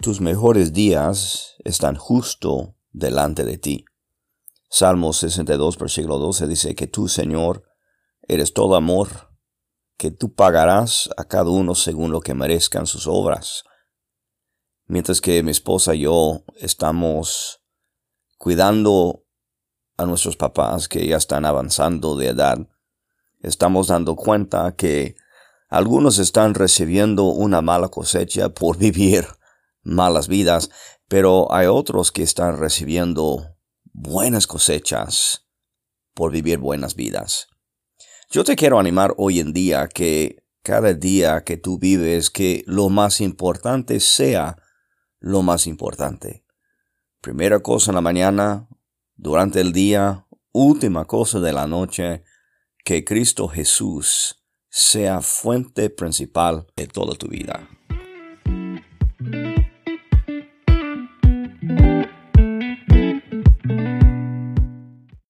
tus mejores días están justo delante de ti. Salmo 62, versículo 12 dice que tú, Señor, eres todo amor, que tú pagarás a cada uno según lo que merezcan sus obras. Mientras que mi esposa y yo estamos cuidando a nuestros papás que ya están avanzando de edad, estamos dando cuenta que algunos están recibiendo una mala cosecha por vivir malas vidas, pero hay otros que están recibiendo buenas cosechas por vivir buenas vidas. Yo te quiero animar hoy en día que cada día que tú vives, que lo más importante sea lo más importante. Primera cosa en la mañana, durante el día, última cosa de la noche, que Cristo Jesús sea fuente principal de toda tu vida.